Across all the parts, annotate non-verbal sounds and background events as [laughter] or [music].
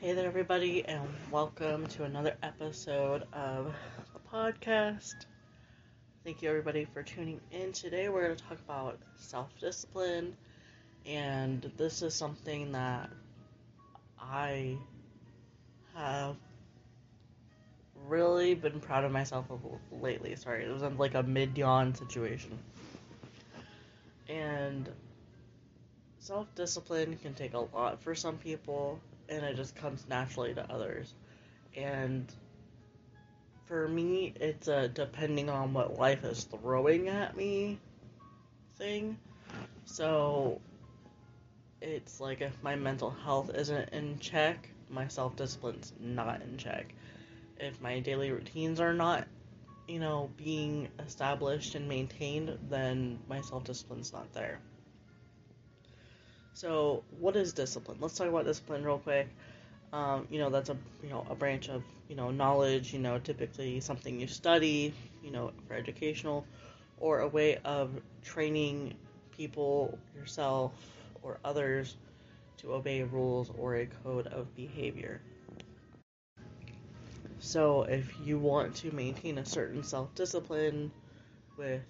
Hey there, everybody, and welcome to another episode of the podcast. Thank you, everybody, for tuning in. Today, we're going to talk about self discipline, and this is something that I have really been proud of myself of lately. Sorry, it was like a mid yawn situation. And self discipline can take a lot for some people and it just comes naturally to others. And for me, it's a depending on what life is throwing at me thing. So it's like if my mental health isn't in check, my self discipline's not in check. If my daily routines are not, you know, being established and maintained, then my self discipline's not there. So, what is discipline? Let's talk about discipline real quick. Um, you know, that's a you know a branch of you know knowledge. You know, typically something you study. You know, for educational, or a way of training people, yourself, or others to obey rules or a code of behavior. So, if you want to maintain a certain self discipline with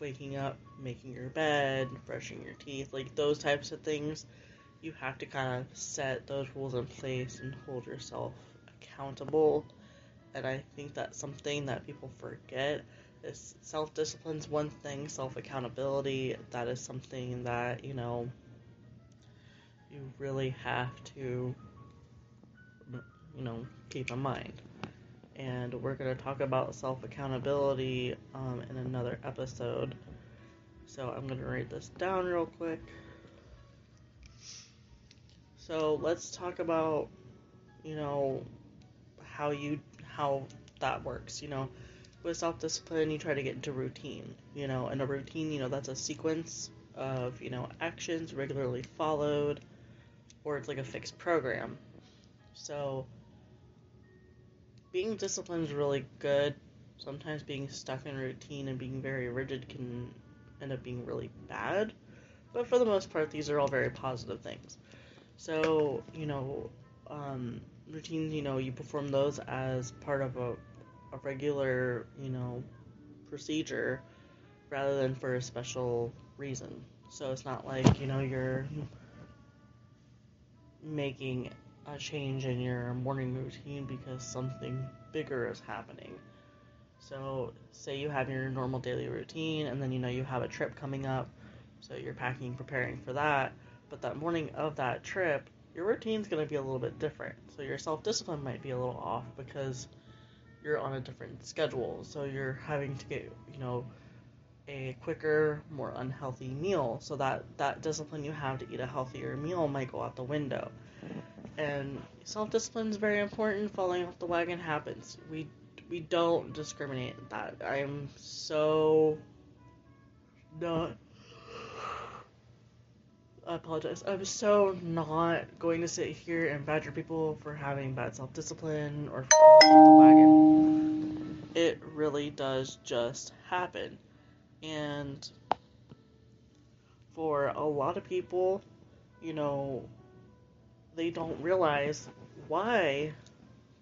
waking up, making your bed, brushing your teeth, like those types of things, you have to kind of set those rules in place and hold yourself accountable. And I think that's something that people forget. Is self discipline's one thing, self accountability, that is something that, you know, you really have to, you know, keep in mind and we're going to talk about self accountability um, in another episode. So I'm going to write this down real quick. So let's talk about, you know, how you how that works. You know, with self discipline, you try to get into routine. You know, and a routine, you know, that's a sequence of you know actions regularly followed, or it's like a fixed program. So being disciplined is really good. Sometimes being stuck in routine and being very rigid can end up being really bad. But for the most part, these are all very positive things. So, you know, um, routines, you know, you perform those as part of a, a regular, you know, procedure rather than for a special reason. So it's not like, you know, you're making a change in your morning routine because something bigger is happening. So, say you have your normal daily routine, and then you know you have a trip coming up, so you're packing, preparing for that. But that morning of that trip, your routine's going to be a little bit different. So, your self discipline might be a little off because you're on a different schedule. So, you're having to get, you know, a quicker, more unhealthy meal. So, that, that discipline you have to eat a healthier meal might go out the window and self discipline is very important. Falling off the wagon happens. We we don't discriminate that. I'm so not. I apologize. I'm so not going to sit here and badger people for having bad self discipline or wagon. It really does just happen. And for a lot of people, you know, they don't realize why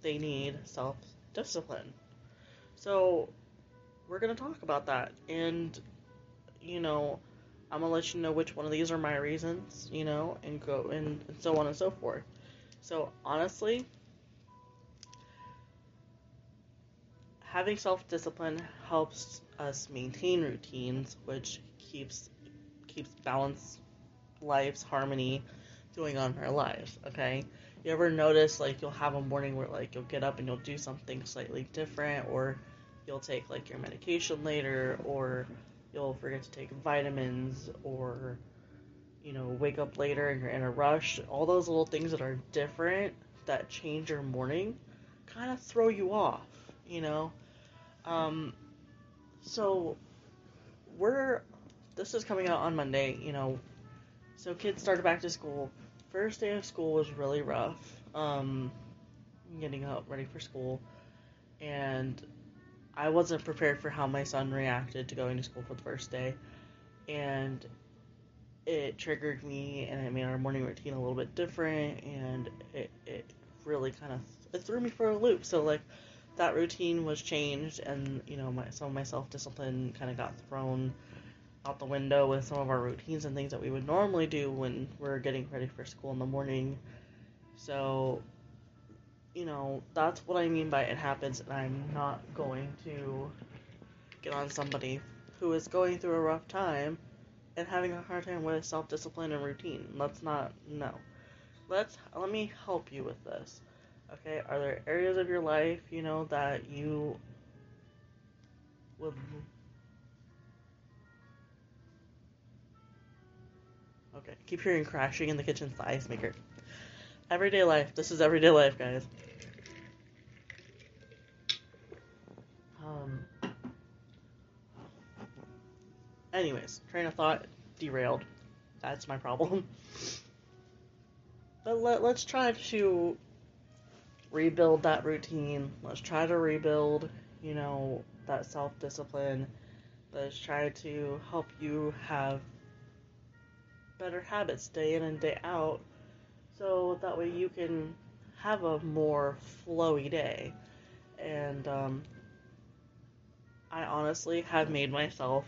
they need self discipline. So, we're going to talk about that. And, you know, I'm going to let you know which one of these are my reasons, you know, and go and, and so on and so forth. So, honestly, having self discipline helps us maintain routines, which keeps keeps balance, lives, harmony, going on in our lives, okay? You ever notice like you'll have a morning where like you'll get up and you'll do something slightly different or you'll take like your medication later or you'll forget to take vitamins or you know, wake up later and you're in a rush. All those little things that are different that change your morning kind of throw you off, you know? Um, so we're this is coming out on Monday, you know. So kids started back to school first day of school was really rough. Um, getting up ready for school, and I wasn't prepared for how my son reacted to going to school for the first day, and it triggered me, and it made our morning routine a little bit different, and it, it really kind of it threw me for a loop. So like that routine was changed, and you know my some of my self discipline kind of got thrown out the window with some of our routines and things that we would normally do when we're getting ready for school in the morning. So, you know, that's what I mean by it happens, and I'm not going to get on somebody who is going through a rough time and having a hard time with self discipline and routine. Let's not, no. Let's, let me help you with this. Okay, are there areas of your life, you know, that you would Okay, keep hearing crashing in the kitchen. Ice maker. Everyday life. This is everyday life, guys. Um. Anyways, train of thought derailed. That's my problem. But let, let's try to rebuild that routine. Let's try to rebuild, you know, that self discipline. Let's try to help you have better habits day in and day out so that way you can have a more flowy day. And um, I honestly have made myself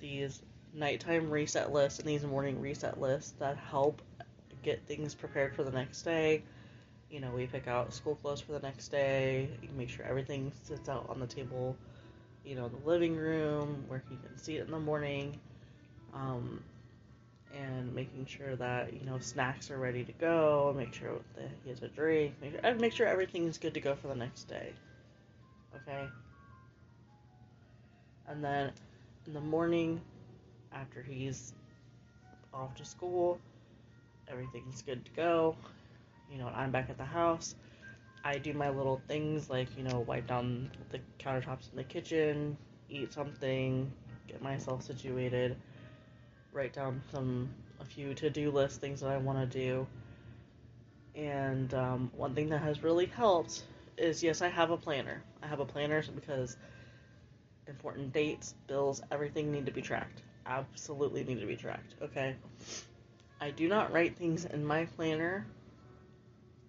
these nighttime reset lists and these morning reset lists that help get things prepared for the next day. You know, we pick out school clothes for the next day, make sure everything sits out on the table, you know, the living room where you can see it in the morning. Um, and making sure that you know snacks are ready to go, make sure that he has a drink, make sure, uh, make sure everything is good to go for the next day. Okay. And then in the morning, after he's off to school, everything's good to go. You know, I'm back at the house. I do my little things like, you know, wipe down the countertops in the kitchen, eat something, get myself situated write down some a few to-do list things that I want to do. And um, one thing that has really helped is yes, I have a planner. I have a planner because important dates, bills, everything need to be tracked. Absolutely need to be tracked. Okay. I do not write things in my planner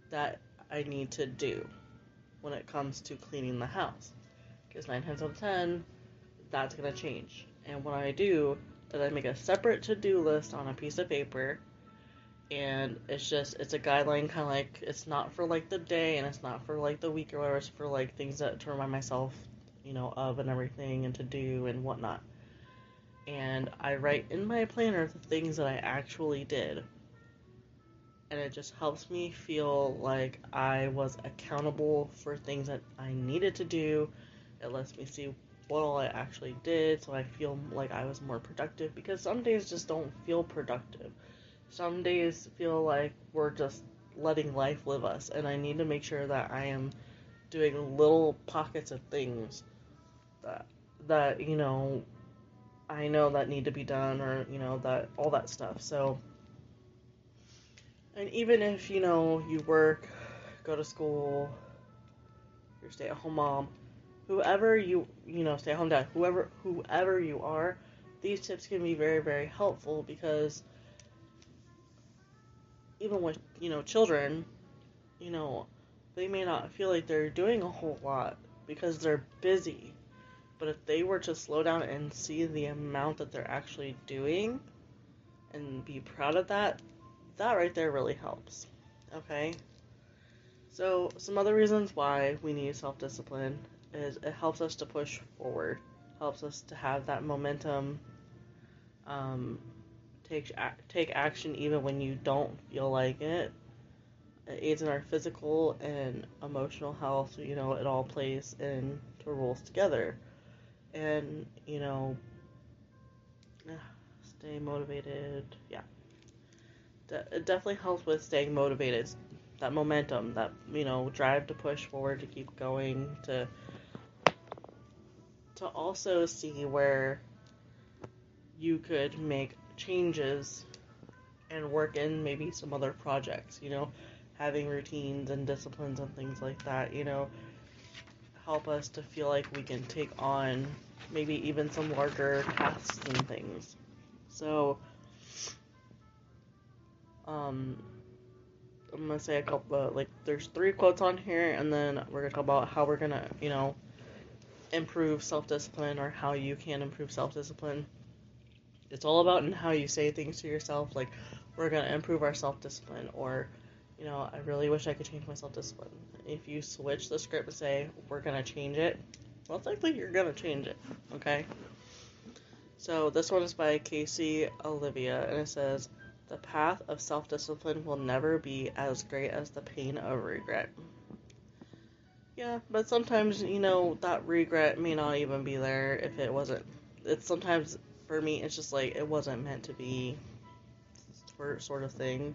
that I need to do when it comes to cleaning the house. Because nine times out of ten, that's gonna change. And what I do that I make a separate to-do list on a piece of paper. And it's just it's a guideline kind of like it's not for like the day and it's not for like the week or whatever it's for like things that to remind myself you know of and everything and to do and whatnot. And i write in my planner the things that i actually did. And it just helps me feel like i was accountable for things that i needed to do. It lets me see what all I actually did so I feel like I was more productive because some days just don't feel productive. Some days feel like we're just letting life live us and I need to make sure that I am doing little pockets of things that that you know I know that need to be done or you know that all that stuff. So and even if you know you work, go to school, you're stay at home mom, whoever you you know stay home dad whoever whoever you are these tips can be very very helpful because even with you know children you know they may not feel like they're doing a whole lot because they're busy. But if they were to slow down and see the amount that they're actually doing and be proud of that that right there really helps okay? So some other reasons why we need self-discipline is it helps us to push forward, helps us to have that momentum. Um, take take action even when you don't feel like it. It aids in our physical and emotional health. You know, it all plays into roles together, and you know, [sighs] stay motivated. Yeah, it definitely helps with staying motivated. That momentum, that you know, drive to push forward, to keep going, to to also see where you could make changes and work in maybe some other projects, you know, having routines and disciplines and things like that, you know, help us to feel like we can take on maybe even some larger tasks and things. So, um, I'm gonna say a couple like there's three quotes on here, and then we're gonna talk about how we're gonna you know improve self discipline or how you can improve self discipline. It's all about in how you say things to yourself, like we're gonna improve our self discipline, or you know I really wish I could change my self discipline. If you switch the script and say we're gonna change it, most likely you're gonna change it. Okay. So this one is by Casey Olivia, and it says. The path of self discipline will never be as great as the pain of regret. Yeah, but sometimes, you know, that regret may not even be there if it wasn't. It's sometimes, for me, it's just like it wasn't meant to be, sort of thing.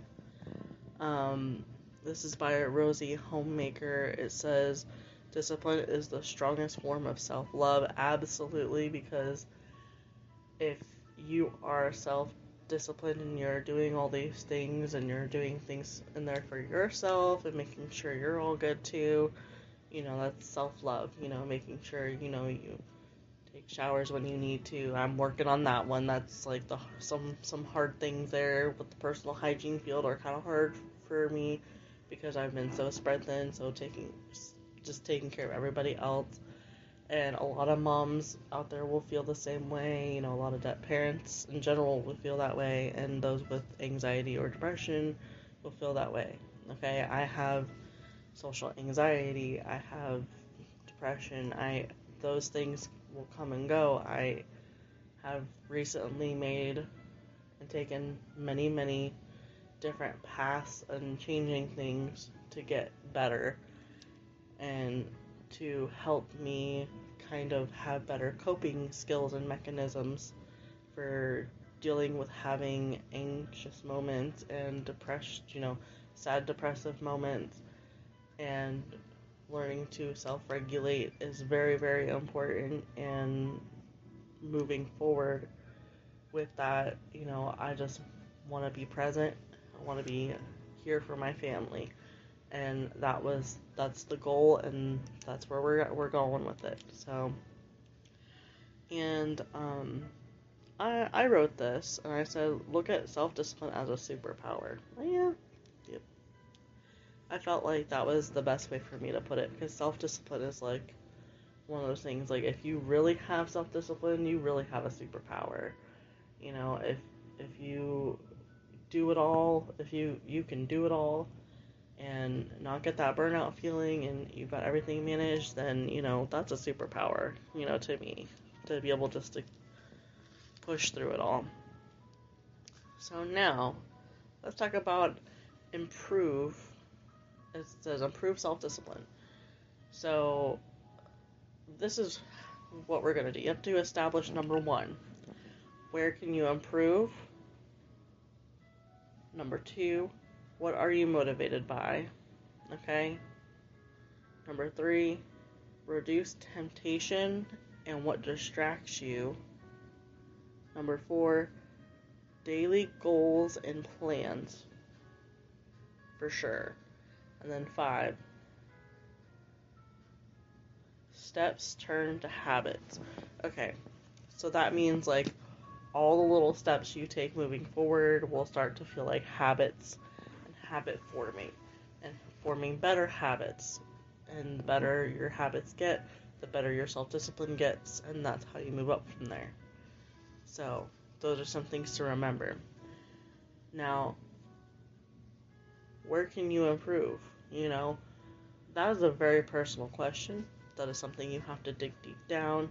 Um, this is by Rosie Homemaker. It says, Discipline is the strongest form of self love. Absolutely, because if you are self disciplined and you're doing all these things and you're doing things in there for yourself and making sure you're all good too, you know, that's self love, you know, making sure, you know, you take showers when you need to. I'm working on that one. That's like the some some hard things there with the personal hygiene field are kind of hard for me because I've been so spread thin, so taking just taking care of everybody else and a lot of moms out there will feel the same way. You know, a lot of deaf parents in general will feel that way, and those with anxiety or depression will feel that way. Okay, I have social anxiety. I have depression. I those things will come and go. I have recently made and taken many, many different paths and changing things to get better and to help me kind of have better coping skills and mechanisms for dealing with having anxious moments and depressed, you know, sad depressive moments and learning to self-regulate is very very important and moving forward with that, you know, I just want to be present. I want to be here for my family. And that was that's the goal and that's where we're we're going with it so. And um I I wrote this and I said look at self-discipline as a superpower. Oh, yeah I felt like that was the best way for me to put it because self-discipline is like one of those things like if you really have self-discipline you really have a superpower you know if if you do it all if you you can do it all and not get that burnout feeling and you've got everything managed, then, you know, that's a superpower, you know, to me, to be able just to push through it all. So now, let's talk about improve. It says improve self discipline. So, this is what we're going to do. You have to establish number one where can you improve? Number two, what are you motivated by? Okay. Number three, reduce temptation and what distracts you. Number four, daily goals and plans. For sure. And then five, steps turn to habits. Okay, so that means like all the little steps you take moving forward will start to feel like habits and habit forming and forming better habits. And the better your habits get, the better your self discipline gets, and that's how you move up from there. So, those are some things to remember. Now, where can you improve? You know, that is a very personal question. That is something you have to dig deep down.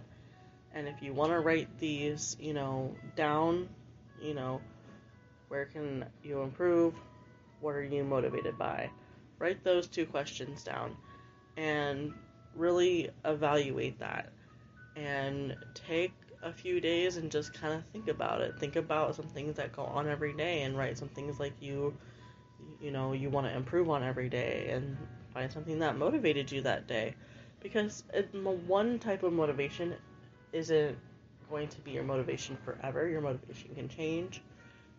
And if you want to write these, you know, down, you know, where can you improve? what are you motivated by? Write those two questions down and really evaluate that. And take a few days and just kind of think about it. Think about some things that go on every day and write some things like you you know, you want to improve on every day and find something that motivated you that day. Because it, one type of motivation isn't going to be your motivation forever. Your motivation can change.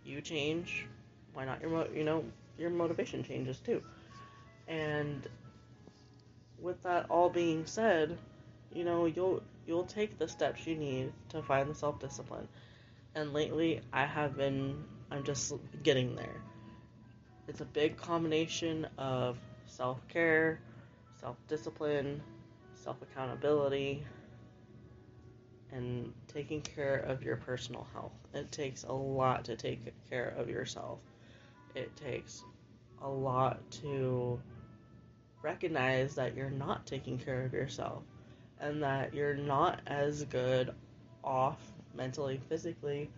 You change. Why not your mo- you know, your motivation changes too. And with that all being said, you know, you'll you'll take the steps you need to find the self-discipline. And lately I have been I'm just getting there. It's a big combination of self care, self discipline, self accountability, and taking care of your personal health. It takes a lot to take care of yourself. It takes a lot to recognize that you're not taking care of yourself and that you're not as good off mentally, physically,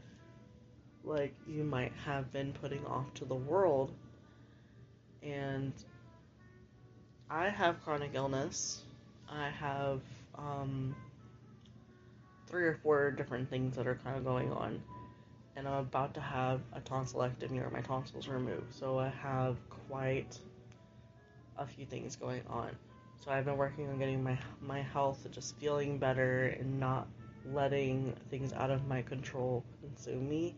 like you might have been putting off to the world. And I have chronic illness. I have um, three or four different things that are kind of going on. And I'm about to have a tonsillectomy or my tonsils removed. So I have quite a few things going on. So I've been working on getting my my health just feeling better and not letting things out of my control consume me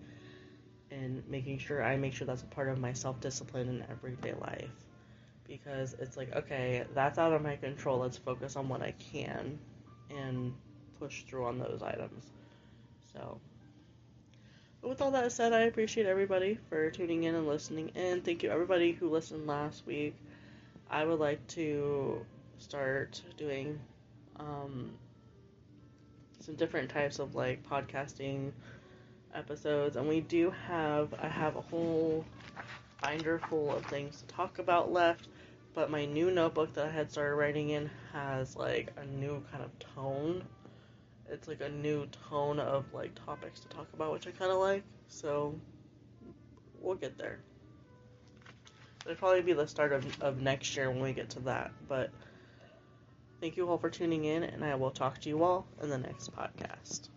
and making sure I make sure that's a part of my self-discipline in everyday life. Because it's like okay that's out of my control. Let's focus on what I can and push through on those items. So with all that said I appreciate everybody for tuning in and listening and thank you everybody who listened last week. I would like to start doing um, some different types of like podcasting episodes, and we do have I have a whole binder full of things to talk about left. But my new notebook that I had started writing in has like a new kind of tone. It's like a new tone of like topics to talk about, which I kind of like. So we'll get there. It'll probably be the start of, of next year when we get to that. But thank you all for tuning in, and I will talk to you all in the next podcast.